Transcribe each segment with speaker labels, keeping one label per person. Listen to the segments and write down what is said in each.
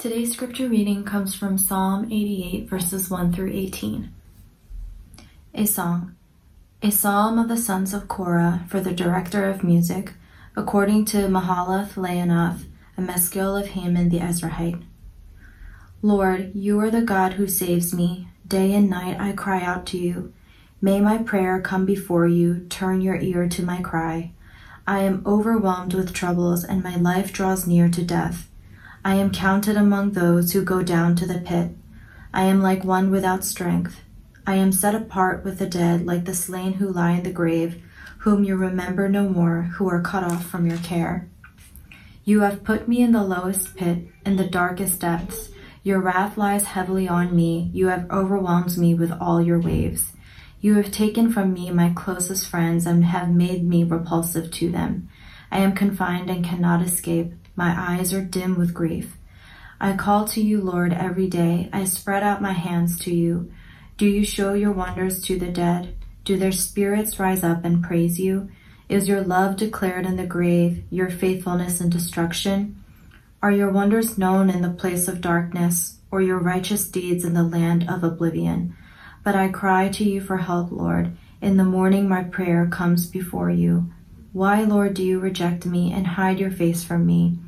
Speaker 1: Today's scripture reading comes from Psalm 88, verses 1 through 18. A song. A psalm of the sons of Korah for the director of music, according to Mahalath Leannoth, a maskil of Heman the Ezrahite. Lord, you are the God who saves me. Day and night I cry out to you. May my prayer come before you. Turn your ear to my cry. I am overwhelmed with troubles, and my life draws near to death. I am counted among those who go down to the pit. I am like one without strength. I am set apart with the dead, like the slain who lie in the grave, whom you remember no more, who are cut off from your care. You have put me in the lowest pit, in the darkest depths. Your wrath lies heavily on me. You have overwhelmed me with all your waves. You have taken from me my closest friends and have made me repulsive to them. I am confined and cannot escape. My eyes are dim with grief. I call to you, Lord, every day. I spread out my hands to you. Do you show your wonders to the dead? Do their spirits rise up and praise you? Is your love declared in the grave, your faithfulness in destruction? Are your wonders known in the place of darkness, or your righteous deeds in the land of oblivion? But I cry to you for help, Lord. In the morning my prayer comes before you. Why, Lord, do you reject me and hide your face from me?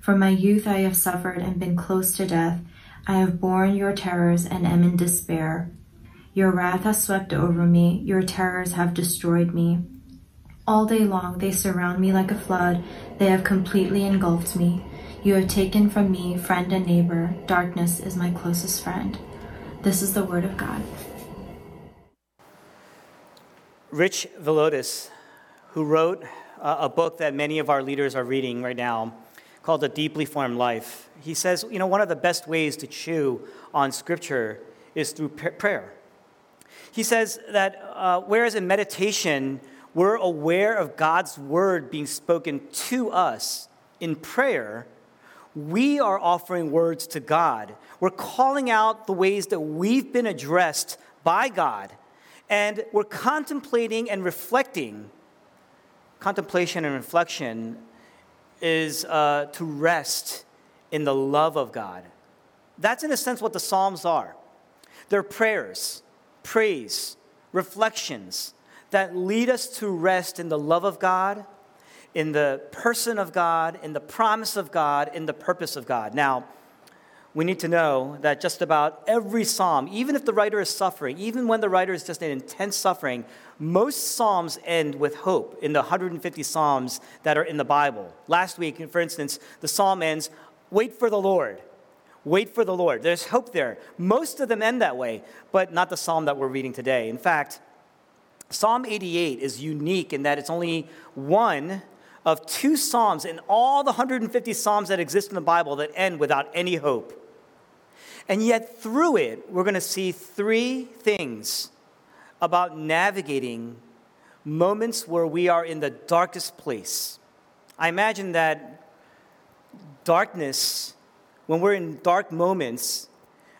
Speaker 1: From my youth I have suffered and been close to death. I have borne your terrors and am in despair. Your wrath has swept over me, your terrors have destroyed me. All day long they surround me like a flood, they have completely engulfed me. You have taken from me friend and neighbor, darkness is my closest friend. This is the word of God.
Speaker 2: Rich Villodas, who wrote a book that many of our leaders are reading right now, called A Deeply Formed Life. He says, you know, one of the best ways to chew on Scripture is through prayer. He says that uh, whereas in meditation, we're aware of God's word being spoken to us in prayer, we are offering words to God. We're calling out the ways that we've been addressed by God, and we're contemplating and reflecting. Contemplation and reflection is uh, to rest in the love of God. That's, in a sense, what the Psalms are. They're prayers, praise, reflections that lead us to rest in the love of God, in the person of God, in the promise of God, in the purpose of God. Now, we need to know that just about every psalm, even if the writer is suffering, even when the writer is just in intense suffering, most psalms end with hope in the 150 psalms that are in the Bible. Last week, for instance, the psalm ends, Wait for the Lord. Wait for the Lord. There's hope there. Most of them end that way, but not the psalm that we're reading today. In fact, Psalm 88 is unique in that it's only one of two psalms in all the 150 psalms that exist in the Bible that end without any hope. And yet, through it, we're going to see three things about navigating moments where we are in the darkest place. I imagine that darkness, when we're in dark moments,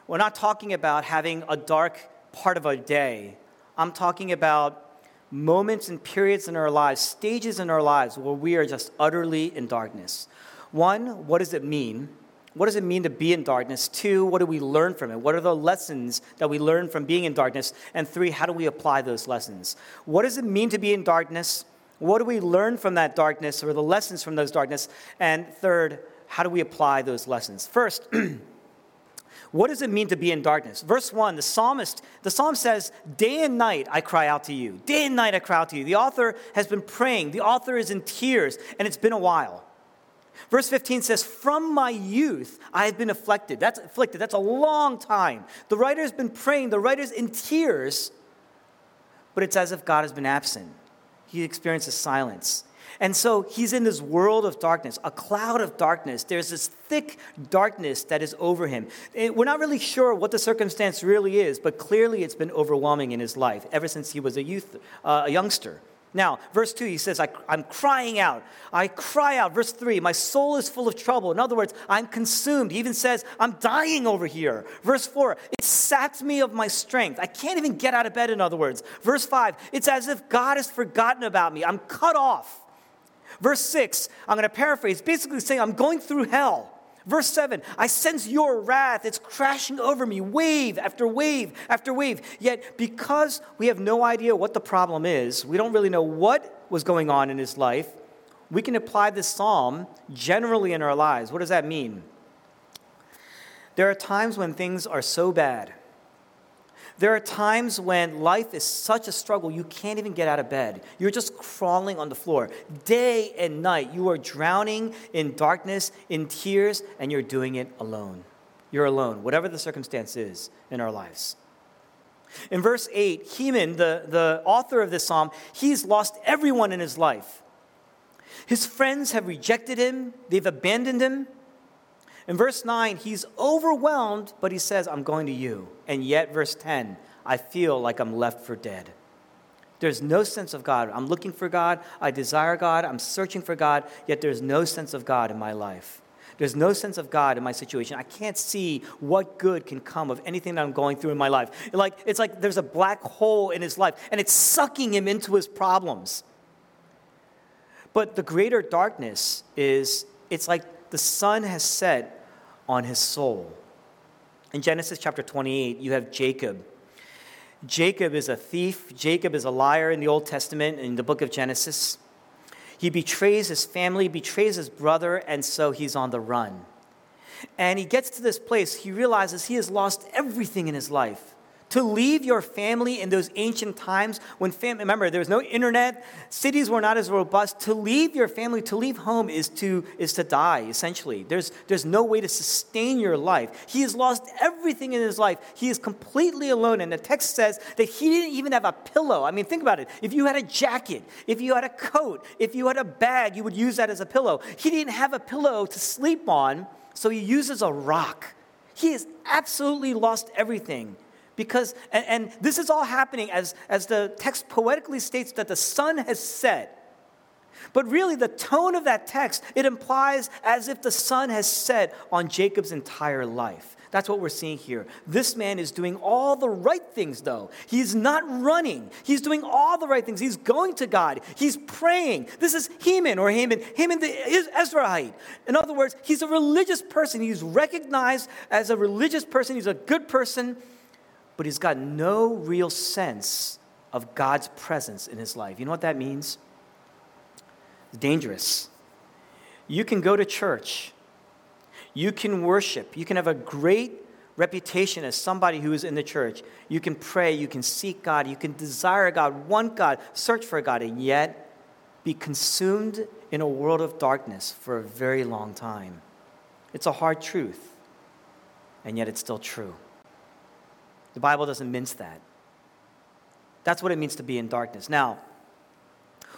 Speaker 2: we're not talking about having a dark part of a day. I'm talking about moments and periods in our lives, stages in our lives where we are just utterly in darkness. One, what does it mean? What does it mean to be in darkness? Two, what do we learn from it? What are the lessons that we learn from being in darkness? And three, how do we apply those lessons? What does it mean to be in darkness? What do we learn from that darkness or the lessons from those darkness? And third, how do we apply those lessons? First, what does it mean to be in darkness? Verse 1, the psalmist, the psalm says, Day and night I cry out to you. Day and night I cry out to you. The author has been praying. The author is in tears, and it's been a while. Verse 15 says, From my youth I have been afflicted. That's afflicted. That's a long time. The writer's been praying, the writer's in tears, but it's as if God has been absent. He experiences silence. And so he's in this world of darkness, a cloud of darkness. There's this thick darkness that is over him. We're not really sure what the circumstance really is, but clearly it's been overwhelming in his life ever since he was a youth, uh, a youngster. Now, verse 2, he says, I, am crying out. I cry out. Verse 3, my soul is full of trouble. In other words, I'm consumed. He even says, I'm dying over here. Verse 4, it saps me of my strength. I can't even get out of bed, in other words. Verse 5, it's as if God has forgotten about me. I'm cut off. Verse 6, I'm going to paraphrase, basically saying, I'm going through hell. Verse 7 I sense your wrath. It's crashing over me, wave after wave after wave. Yet, because we have no idea what the problem is, we don't really know what was going on in his life, we can apply this psalm generally in our lives. What does that mean? There are times when things are so bad there are times when life is such a struggle, you can't even get out of bed. You're just crawling on the floor. Day and night, you are drowning in darkness, in tears, and you're doing it alone. You're alone, whatever the circumstance is in our lives. In verse 8, Heman, the, the author of this psalm, he's lost everyone in his life. His friends have rejected him, they've abandoned him, in verse 9, he's overwhelmed, but he says, I'm going to you. And yet, verse 10, I feel like I'm left for dead. There's no sense of God. I'm looking for God. I desire God. I'm searching for God, yet there's no sense of God in my life. There's no sense of God in my situation. I can't see what good can come of anything that I'm going through in my life. Like, it's like there's a black hole in his life, and it's sucking him into his problems. But the greater darkness is it's like the sun has set on his soul. In Genesis chapter 28, you have Jacob. Jacob is a thief, Jacob is a liar in the Old Testament, in the book of Genesis. He betrays his family, betrays his brother, and so he's on the run. And he gets to this place, he realizes he has lost everything in his life to leave your family in those ancient times when fam- remember there was no internet cities were not as robust. To leave your family to leave home is to is to die essentially. There's there's no way to sustain your life. He has lost everything in his life. He is completely alone and the text says that he didn't even have a pillow. I mean think about it. If you had a jacket if you had a coat if you had a bag you would use that as a pillow. He didn't have a pillow to sleep on so he uses a rock. He has absolutely lost everything because, and, and this is all happening as, as the text poetically states that the sun has set. But really, the tone of that text, it implies as if the sun has set on Jacob's entire life. That's what we're seeing here. This man is doing all the right things, though. He's not running. He's doing all the right things. He's going to God. He's praying. This is Heman or Haman, Haman the Ezraite. In other words, he's a religious person. He's recognized as a religious person. He's a good person but he's got no real sense of God's presence in his life. You know what that means? It's dangerous. You can go to church, you can worship, you can have a great reputation as somebody who is in the church. You can pray, you can seek God, you can desire God, want God, search for God, and yet be consumed in a world of darkness for a very long time. It's a hard truth, and yet it's still true. The Bible doesn't mince that. That's what it means to be in darkness. Now,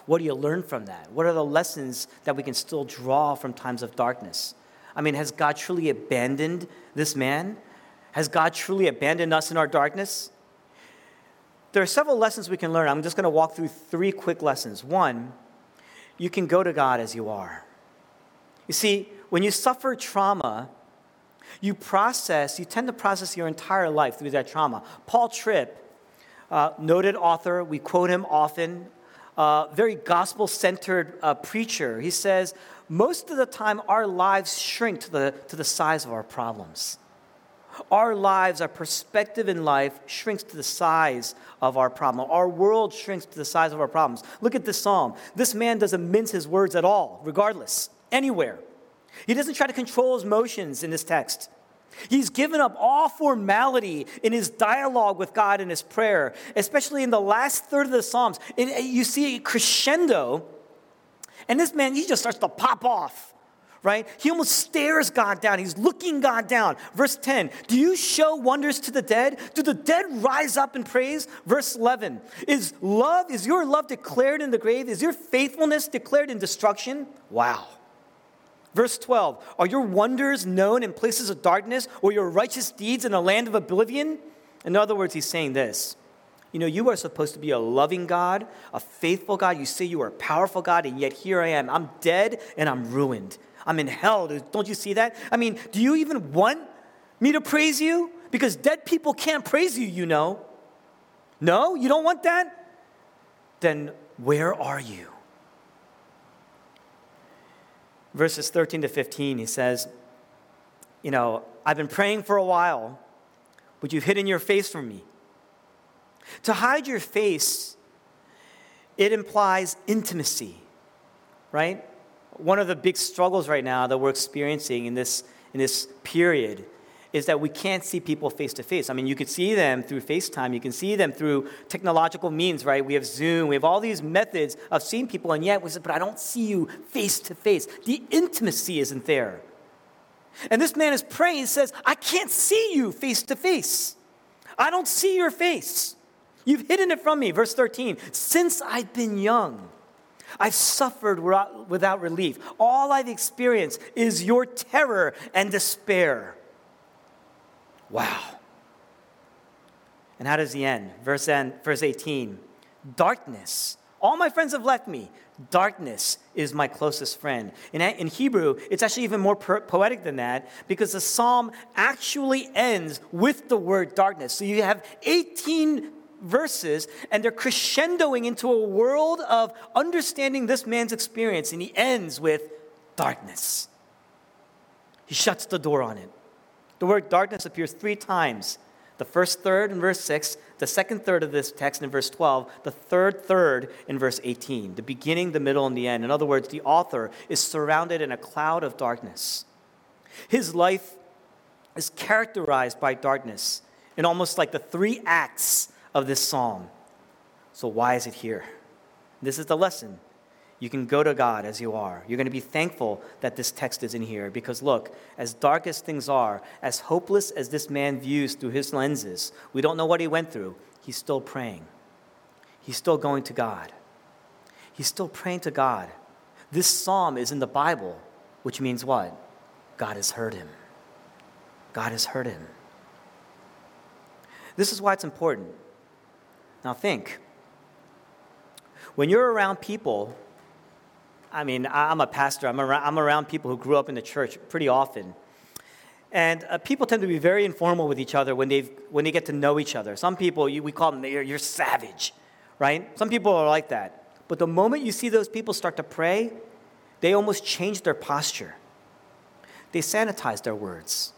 Speaker 2: what do you learn from that? What are the lessons that we can still draw from times of darkness? I mean, has God truly abandoned this man? Has God truly abandoned us in our darkness? There are several lessons we can learn. I'm just going to walk through three quick lessons. One, you can go to God as you are. You see, when you suffer trauma, you process, you tend to process your entire life through that trauma. Paul Tripp, uh, noted author, we quote him often, uh, very gospel centered uh, preacher. He says, most of the time our lives shrink to the, to the size of our problems. Our lives, our perspective in life shrinks to the size of our problem. Our world shrinks to the size of our problems. Look at this psalm. This man doesn't mince his words at all, regardless, anywhere. He doesn't try to control his motions in this text. He's given up all formality in his dialogue with God in his prayer, especially in the last third of the Psalms. It, uh, you see a crescendo, and this man, he just starts to pop off, right? He almost stares God down. He's looking God down. Verse 10 Do you show wonders to the dead? Do the dead rise up in praise? Verse 11 Is love, is your love declared in the grave? Is your faithfulness declared in destruction? Wow. Verse 12 Are your wonders known in places of darkness, or your righteous deeds in a land of oblivion? In other words, he's saying this. You know, you are supposed to be a loving God, a faithful God. You say you are a powerful God, and yet here I am. I'm dead and I'm ruined. I'm in hell. Don't you see that? I mean, do you even want me to praise you? Because dead people can't praise you, you know. No, you don't want that? Then where are you? Verses 13 to 15, he says, you know, I've been praying for a while, but you've hidden your face from me. To hide your face, it implies intimacy, right? One of the big struggles right now that we're experiencing in this, in this period is that we can't see people face to face. I mean, you can see them through FaceTime, you can see them through technological means, right? We have Zoom, we have all these methods of seeing people, and yet we say, but I don't see you face to face. The intimacy isn't there. And this man is praying, he says, I can't see you face to face. I don't see your face. You've hidden it from me. Verse 13, since I've been young, I've suffered without relief. All I've experienced is your terror and despair. Wow. And how does he end? Verse, end, verse 18 Darkness. All my friends have left me. Darkness is my closest friend. In, in Hebrew, it's actually even more poetic than that because the psalm actually ends with the word darkness. So you have 18 verses, and they're crescendoing into a world of understanding this man's experience, and he ends with darkness. He shuts the door on it. The word darkness appears three times the first third in verse 6, the second third of this text in verse 12, the third third in verse 18, the beginning, the middle, and the end. In other words, the author is surrounded in a cloud of darkness. His life is characterized by darkness in almost like the three acts of this psalm. So, why is it here? This is the lesson. You can go to God as you are. You're going to be thankful that this text is in here because, look, as dark as things are, as hopeless as this man views through his lenses, we don't know what he went through. He's still praying. He's still going to God. He's still praying to God. This psalm is in the Bible, which means what? God has heard him. God has heard him. This is why it's important. Now, think. When you're around people I mean, I'm a pastor, I'm around, I'm around people who grew up in the church pretty often. And uh, people tend to be very informal with each other when, they when they get to know each other. Some people, you, we call them, you're, you're savage, right? Some people are like that. But the moment you see those people start to pray, they almost change their posture. They sanitize their words,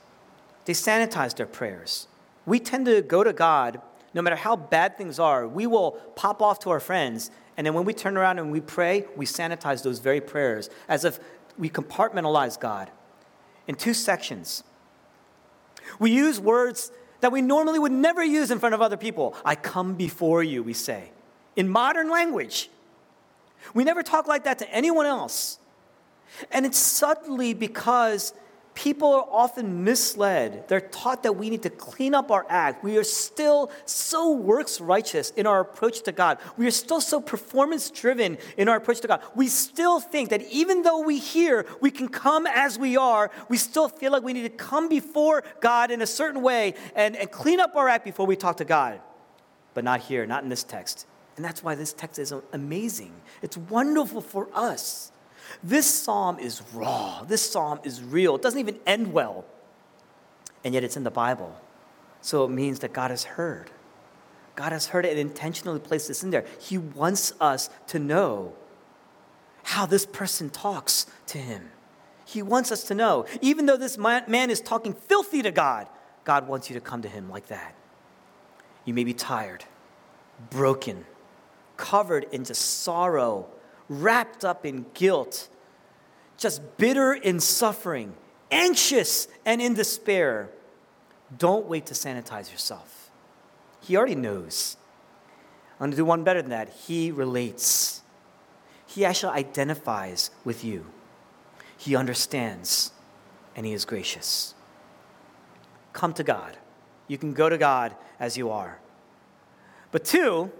Speaker 2: they sanitize their prayers. We tend to go to God, no matter how bad things are, we will pop off to our friends and then when we turn around and we pray, we sanitize those very prayers as if we compartmentalize God in two sections. We use words that we normally would never use in front of other people. I come before you, we say, in modern language. We never talk like that to anyone else. And it's subtly because people are often misled. They're taught that we need to clean up our act. We are still so works righteous in our approach to God. We are still so performance driven in our approach to God. We still think that even though we hear we can come as we are, we still feel like we need to come before God in a certain way and, and clean up our act before we talk to God. But not here, not in this text. And that's why this text is amazing. It's wonderful for us. This psalm is raw. This psalm is real. It doesn't even end well. And yet it's in the Bible. So it means that God has heard. God has heard it and intentionally placed this in there. He wants us to know how this person talks to him. He wants us to know. Even though this man is talking filthy to God, God wants you to come to him like that. You may be tired, broken, covered into sorrow wrapped up in guilt, just bitter in suffering, anxious and in despair, don't wait to sanitize yourself. He already knows. I'm going to do one better than that. He relates. He actually identifies with you. He understands and he is gracious. Come to God. You can go to God as you are. But two,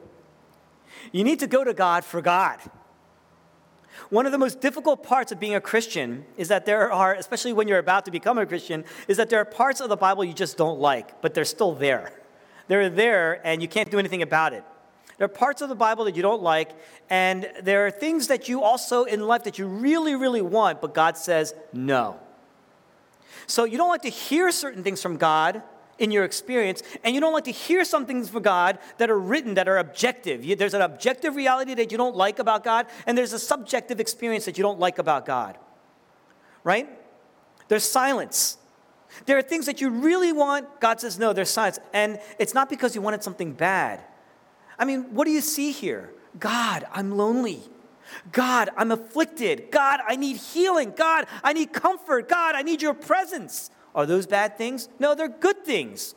Speaker 2: you need to go to God for God. One of the most difficult parts of being a Christian is that there are, especially when you're about to become a Christian, is that there are parts of the Bible you just don't like, but they're still there. They're there and you can't do anything about it. There are parts of the Bible that you don't like, and there are things that you also in life that you really, really want, but God says no. So you don't like to hear certain things from God, in your experience, and you don't like to hear some things from God that are written that are objective. There's an objective reality that you don't like about God, and there's a subjective experience that you don't like about God. Right? There's silence. There are things that you really want. God says, no, there's silence. And it's not because you wanted something bad. I mean, what do you see here? God, I'm lonely. God, I'm afflicted. God, I need healing. God, I need comfort. God, I need your presence. Are those bad things? No, they're good things.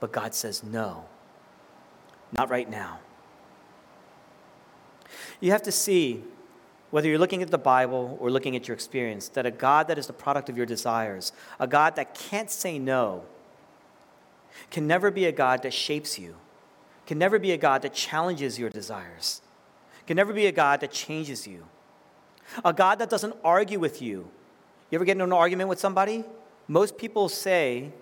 Speaker 2: But God says, no, not right now. You have to see, whether you're looking at the Bible or looking at your experience, that a God that is the product of your desires, a God that can't say no, can never be a God that shapes you, can never be a God that challenges your desires, can never be a God that changes you. A God that doesn't argue with you. You ever get into an argument with somebody? Most people say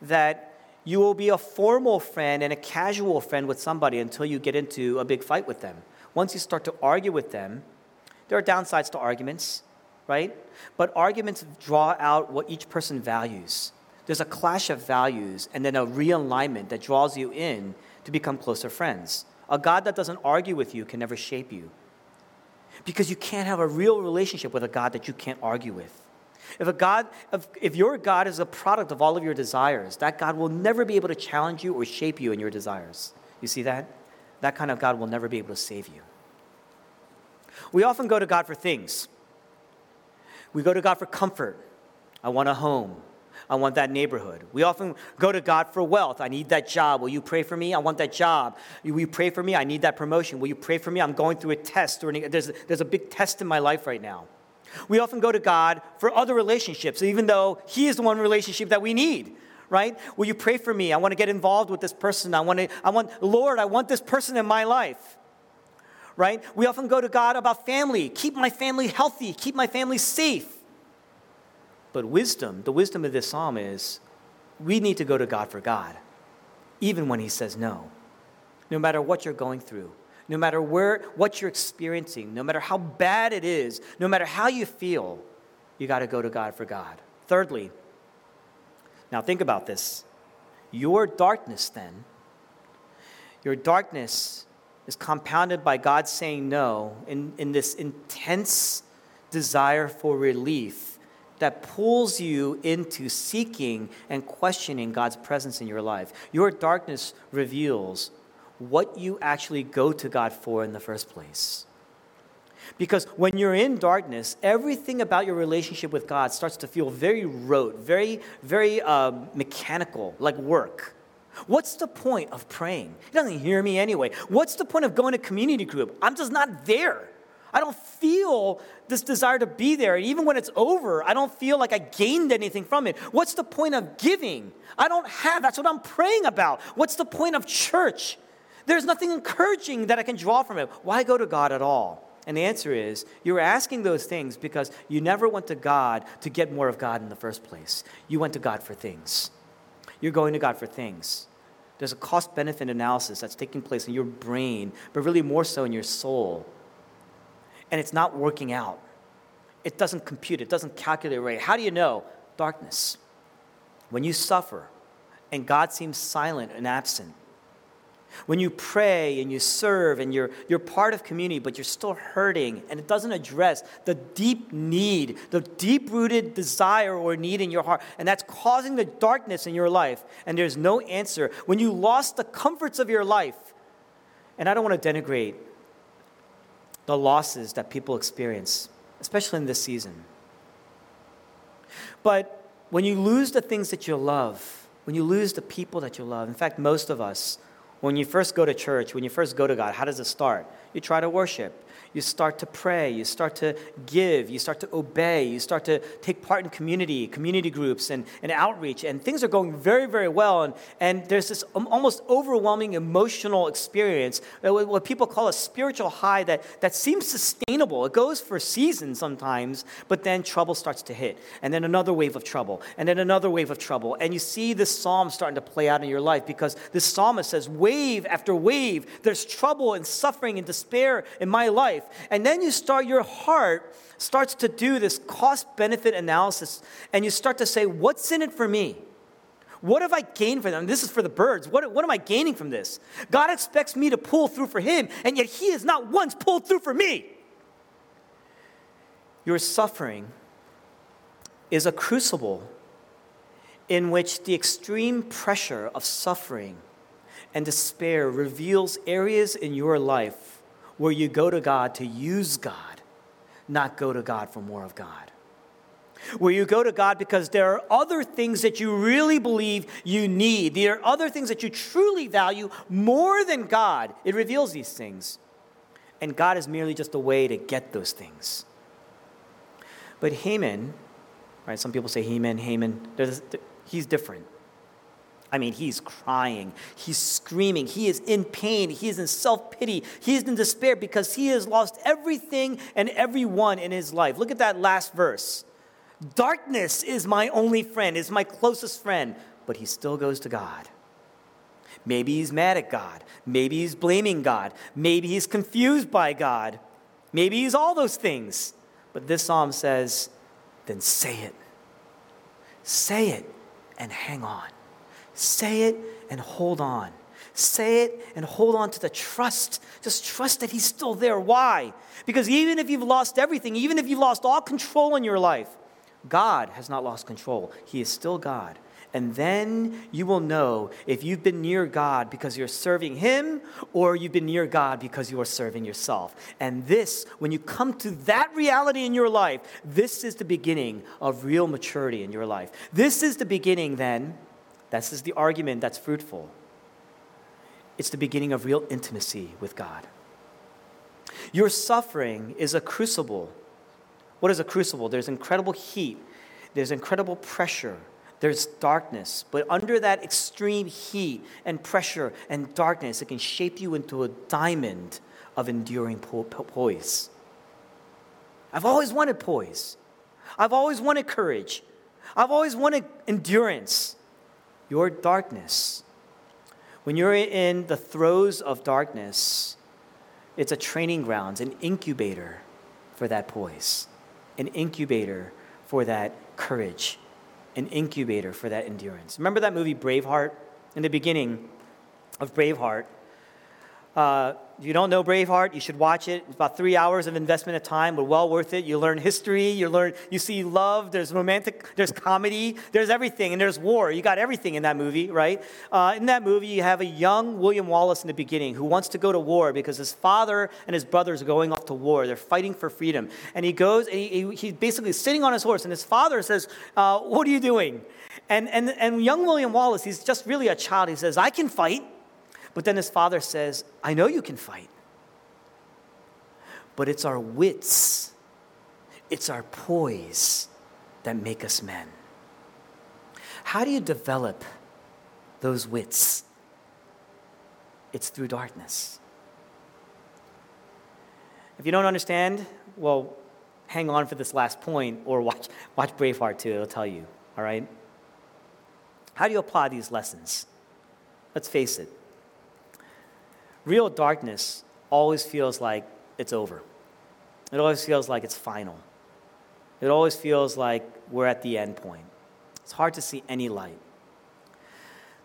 Speaker 2: that you will be a formal friend and a casual friend with somebody until you get into a big fight with them. Once you start to argue with them, there are downsides to arguments, right? But arguments draw out what each person values. There's a clash of values and then a realignment that draws you in to become closer friends. A God that doesn't argue with you can never shape you. Because you can't have a real relationship with a God that you can't argue with. If, a God, if, if your God is a product of all of your desires, that God will never be able to challenge you or shape you in your desires. You see that? That kind of God will never be able to save you. We often go to God for things. We go to God for comfort. I want a home. I want that neighborhood. We often go to God for wealth. I need that job. Will you pray for me? I want that job. Will you pray for me? I need that promotion. Will you pray for me? I'm going through a test. There's, there's a big test in my life right now. We often go to God for other relationships, even though He is the one relationship that we need, right? Will you pray for me? I want to get involved with this person. I want to, I want, Lord, I want this person in my life, right? We often go to God about family. Keep my family healthy, keep my family safe. But wisdom, the wisdom of this psalm is we need to go to God for God, even when He says no. No matter what you're going through, no matter where, what you're experiencing, no matter how bad it is, no matter how you feel, you got to go to God for God. Thirdly, now think about this. Your darkness, then, your darkness is compounded by God saying no in, in this intense desire for relief that pulls you into seeking and questioning God's presence in your life. Your darkness reveals what you actually go to God for in the first place. Because when you're in darkness, everything about your relationship with God starts to feel very rote, very, very uh, mechanical, like work. What's the point of praying? He doesn't hear me anyway. What's the point of going to community group? I'm just not there. I don't feel this desire to be there. And Even when it's over, I don't feel like I gained anything from it. What's the point of giving? I don't have. That's what I'm praying about. What's the point of church? There's nothing encouraging that I can draw from it. Why go to God at all? And the answer is you're asking those things because you never went to God to get more of God in the first place. You went to God for things. You're going to God for things. There's a cost benefit analysis that's taking place in your brain, but really more so in your soul. And it's not working out. It doesn't compute, it doesn't calculate right. How do you know? Darkness. When you suffer and God seems silent and absent, when you pray and you serve and you're, you're part of community, but you're still hurting, and it doesn't address the deep need, the deep rooted desire or need in your heart, and that's causing the darkness in your life, and there's no answer. When you lost the comforts of your life, and I don't want to denigrate the losses that people experience, especially in this season. But when you lose the things that you love, when you lose the people that you love, in fact, most of us, when you first go to church, when you first go to God, how does it start? You try to worship you start to pray, you start to give, you start to obey, you start to take part in community, community groups, and, and outreach, and things are going very, very well. And, and there's this almost overwhelming emotional experience, uh, what people call a spiritual high that, that seems sustainable. It goes for seasons sometimes, but then trouble starts to hit, and then another wave of trouble, and then another wave of trouble. And you see this psalm starting to play out in your life because this psalmist says, wave after wave, there's trouble and suffering and despair in my life life. And then you start, your heart starts to do this cost benefit analysis, and you start to say, What's in it for me? What have I gained from them? This is for the birds. What, what am I gaining from this? God expects me to pull through for Him, and yet He has not once pulled through for me. Your suffering is a crucible in which the extreme pressure of suffering and despair reveals areas in your life where you go to God to use God, not go to God for more of God. Where you go to God because there are other things that you really believe you need. There are other things that you truly value more than God. It reveals these things. And God is merely just a way to get those things. But Haman, right? Some people say Haman, Haman, he's different. I mean, he's crying, he's screaming, he is in pain, he is in self pity, he is in despair because he has lost everything and everyone in his life. Look at that last verse. Darkness is my only friend, is my closest friend, but he still goes to God. Maybe he's mad at God. Maybe he's blaming God. Maybe he's confused by God. Maybe he's all those things. But this psalm says, then say it. Say it and hang on. Say it and hold on. Say it and hold on to the trust. Just trust that He's still there. Why? Because even if you've lost everything, even if you've lost all control in your life, God has not lost control. He is still God. And then you will know if you've been near God because you're serving Him or you've been near God because you are serving yourself. And this, when you come to that reality in your life, this is the beginning of real maturity in your life. This is the beginning, then, this is the argument that's fruitful. It's the beginning of real intimacy with God. Your suffering is a crucible. What is a crucible? There's incredible heat, there's incredible pressure there's darkness, but under that extreme heat and pressure and darkness, it can shape you into a diamond of enduring po- poise. I've always wanted poise. I've always wanted courage. I've always wanted endurance. Your darkness, when you're in the throes of darkness, it's a training ground, an incubator for that poise, an incubator for that courage an incubator for that endurance. Remember that movie Braveheart? In the beginning of Braveheart, uh, if you don't know Braveheart, you should watch it. It's about three hours of investment of time, but well worth it. You learn history, you learn, you see love, there's romantic, there's comedy, there's everything, and there's war. You got everything in that movie, right? Uh, in that movie, you have a young William Wallace in the beginning who wants to go to war because his father and his brothers are going off to war. They're fighting for freedom. And he goes, and he, he, he's basically sitting on his horse, and his father says, uh, What are you doing? And, and, and young William Wallace, he's just really a child. He says, I can fight. But then his father says, I know you can fight. But it's our wits, it's our poise that make us men. How do you develop those wits? It's through darkness. If you don't understand, well, hang on for this last point or watch, watch Braveheart too, it'll tell you, all right? How do you apply these lessons? Let's face it real darkness always feels like it's over. It always feels like it's final. It always feels like we're at the end point. It's hard to see any light.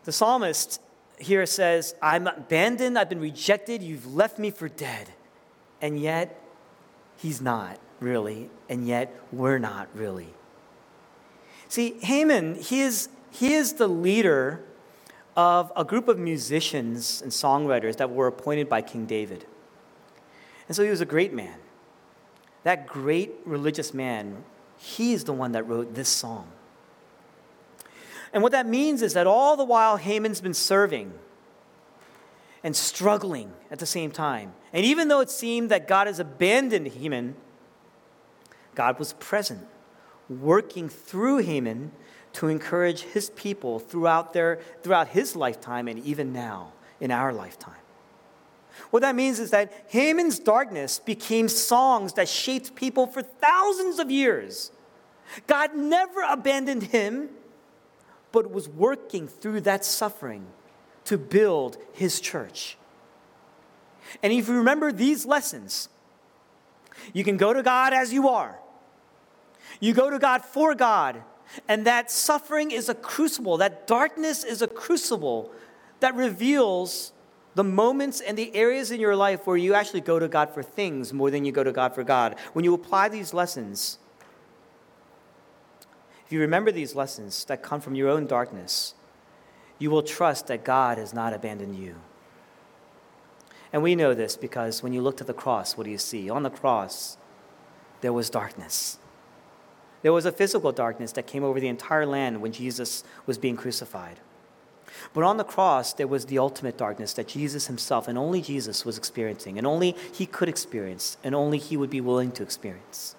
Speaker 2: The psalmist here says, I'm abandoned, I've been rejected, you've left me for dead. And yet, he's not really, and yet, we're not really. See, Haman, he is, he is the leader of a group of musicians and songwriters that were appointed by King David. And so he was a great man. That great religious man, he is the one that wrote this song. And what that means is that all the while Haman's been serving and struggling at the same time. And even though it seemed that God has abandoned Haman, God was present, working through Haman to encourage his people throughout, their, throughout his lifetime and even now in our lifetime. What that means is that Haman's darkness became songs that shaped people for thousands of years. God never abandoned him, but was working through that suffering to build his church. And if you remember these lessons, you can go to God as you are. You go to God for God and that suffering is a crucible, that darkness is a crucible that reveals the moments and the areas in your life where you actually go to God for things more than you go to God for God. When you apply these lessons, if you remember these lessons that come from your own darkness, you will trust that God has not abandoned you. And we know this because when you look to the cross, what do you see? On the cross, there was darkness. There was a physical darkness that came over the entire land when Jesus was being crucified. But on the cross, there was the ultimate darkness that Jesus himself and only Jesus was experiencing, and only he could experience, and only he would be willing to experience.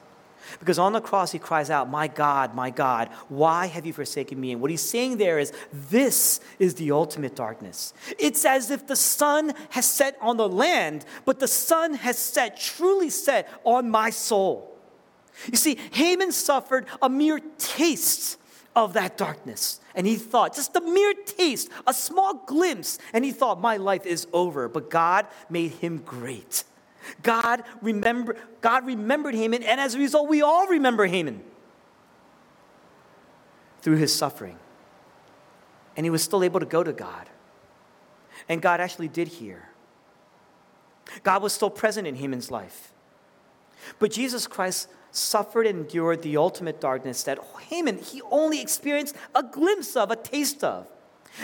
Speaker 2: Because on the cross, he cries out, My God, my God, why have you forsaken me? And what he's saying there is, This is the ultimate darkness. It's as if the sun has set on the land, but the sun has set, truly set on my soul. You see, Haman suffered a mere taste of that darkness. And he thought, just a mere taste, a small glimpse, and he thought, my life is over. But God made him great. God, remember, God remembered Haman, and as a result, we all remember Haman through his suffering. And he was still able to go to God. And God actually did hear. God was still present in Haman's life. But Jesus Christ suffered and endured the ultimate darkness that Haman, he only experienced a glimpse of, a taste of.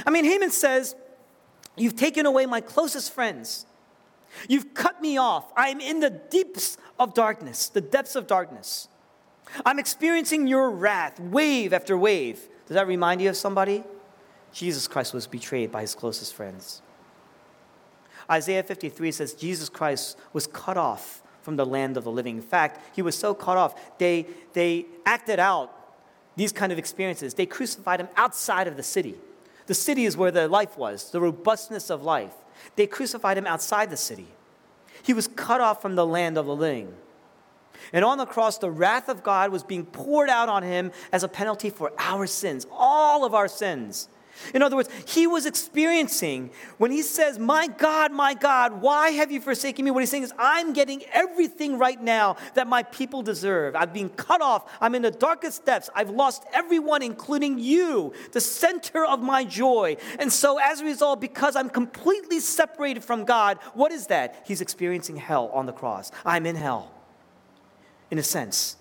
Speaker 2: I mean, Haman says, You've taken away my closest friends. You've cut me off. I'm in the deeps of darkness, the depths of darkness. I'm experiencing your wrath, wave after wave. Does that remind you of somebody? Jesus Christ was betrayed by his closest friends. Isaiah 53 says Jesus Christ was cut off from the land of the living. In fact, he was so cut off, they, they acted out these kind of experiences. They crucified him outside of the city. The city is where the life was, the robustness of life. They crucified him outside the city. He was cut off from the land of the living. And on the cross, the wrath of God was being poured out on him as a penalty for our sins, all of our sins. In other words, he was experiencing, when he says, My God, my God, why have you forsaken me? What he's saying is, I'm getting everything right now that my people deserve. I've been cut off. I'm in the darkest depths. I've lost everyone, including you, the center of my joy. And so, as a result, because I'm completely separated from God, what is that? He's experiencing hell on the cross. I'm in hell, in a sense.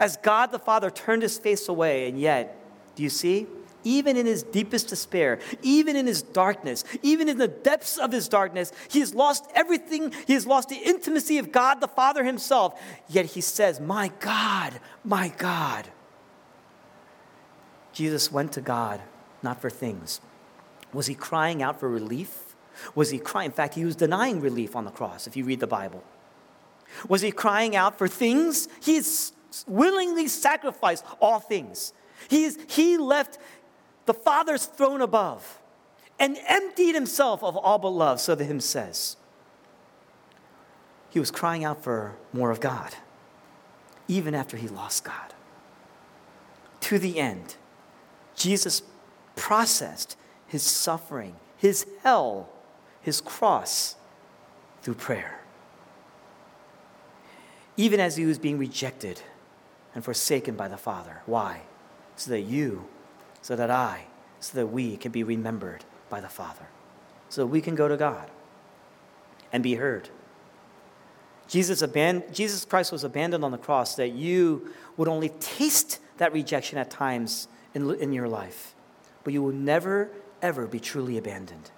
Speaker 2: As God the Father turned his face away, and yet, do you see? Even in his deepest despair, even in his darkness, even in the depths of his darkness, he has lost everything. He has lost the intimacy of God the Father himself. Yet he says, My God, my God. Jesus went to God not for things. Was he crying out for relief? Was he crying? In fact, he was denying relief on the cross, if you read the Bible. Was he crying out for things? He willingly sacrificed all things. He, is, he left the Father's throne above and emptied himself of all but love, so the hymn says. He was crying out for more of God, even after he lost God. To the end, Jesus processed his suffering, his hell, his cross through prayer. Even as he was being rejected and forsaken by the Father. Why? So that you so that I, so that we can be remembered by the Father, so that we can go to God and be heard. Jesus, aban- Jesus Christ was abandoned on the cross that you would only taste that rejection at times in, in your life, but you will never, ever be truly abandoned.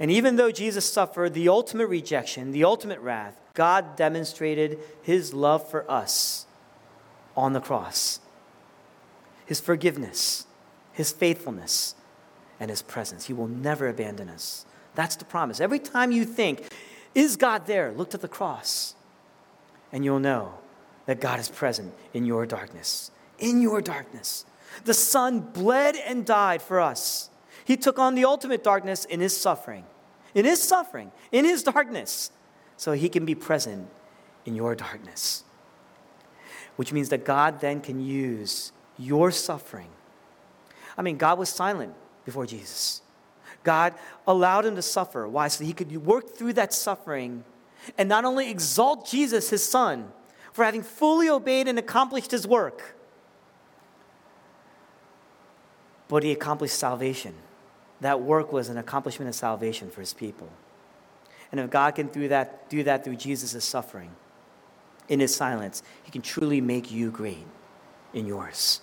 Speaker 2: And even though Jesus suffered the ultimate rejection, the ultimate wrath, God demonstrated his love for us on the cross his forgiveness, his faithfulness, and his presence. He will never abandon us. That's the promise. Every time you think, is God there? Look to the cross, and you'll know that God is present in your darkness. In your darkness. The Son bled and died for us. He took on the ultimate darkness in his suffering, in his suffering, in his darkness, so he can be present in your darkness. Which means that God then can use your suffering. I mean, God was silent before Jesus. God allowed him to suffer. Why? So he could work through that suffering and not only exalt Jesus, his son, for having fully obeyed and accomplished his work, but he accomplished salvation. That work was an accomplishment of salvation for his people. And if God can do that, do that through Jesus' suffering, in his silence, he can truly make you great. In yours.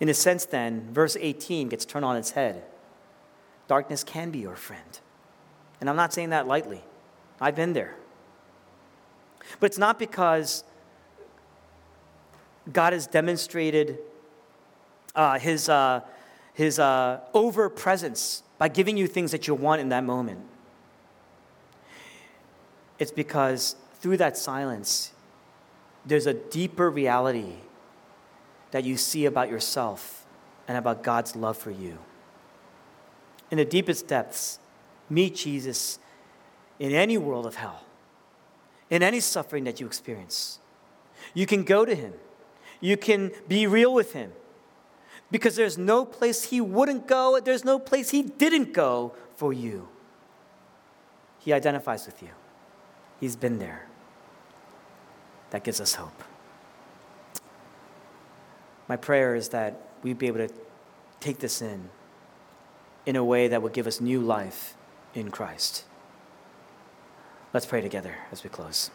Speaker 2: In a sense, then, verse 18 gets turned on its head. Darkness can be your friend. And I'm not saying that lightly, I've been there. But it's not because God has demonstrated uh, his, uh, his uh, over presence by giving you things that you want in that moment. It's because through that silence, there's a deeper reality that you see about yourself and about God's love for you. In the deepest depths, meet Jesus in any world of hell, in any suffering that you experience. You can go to Him, you can be real with Him, because there's no place He wouldn't go, there's no place He didn't go for you. He identifies with you, He's been there. That gives us hope. My prayer is that we'd be able to take this in in a way that would give us new life in Christ. Let's pray together as we close.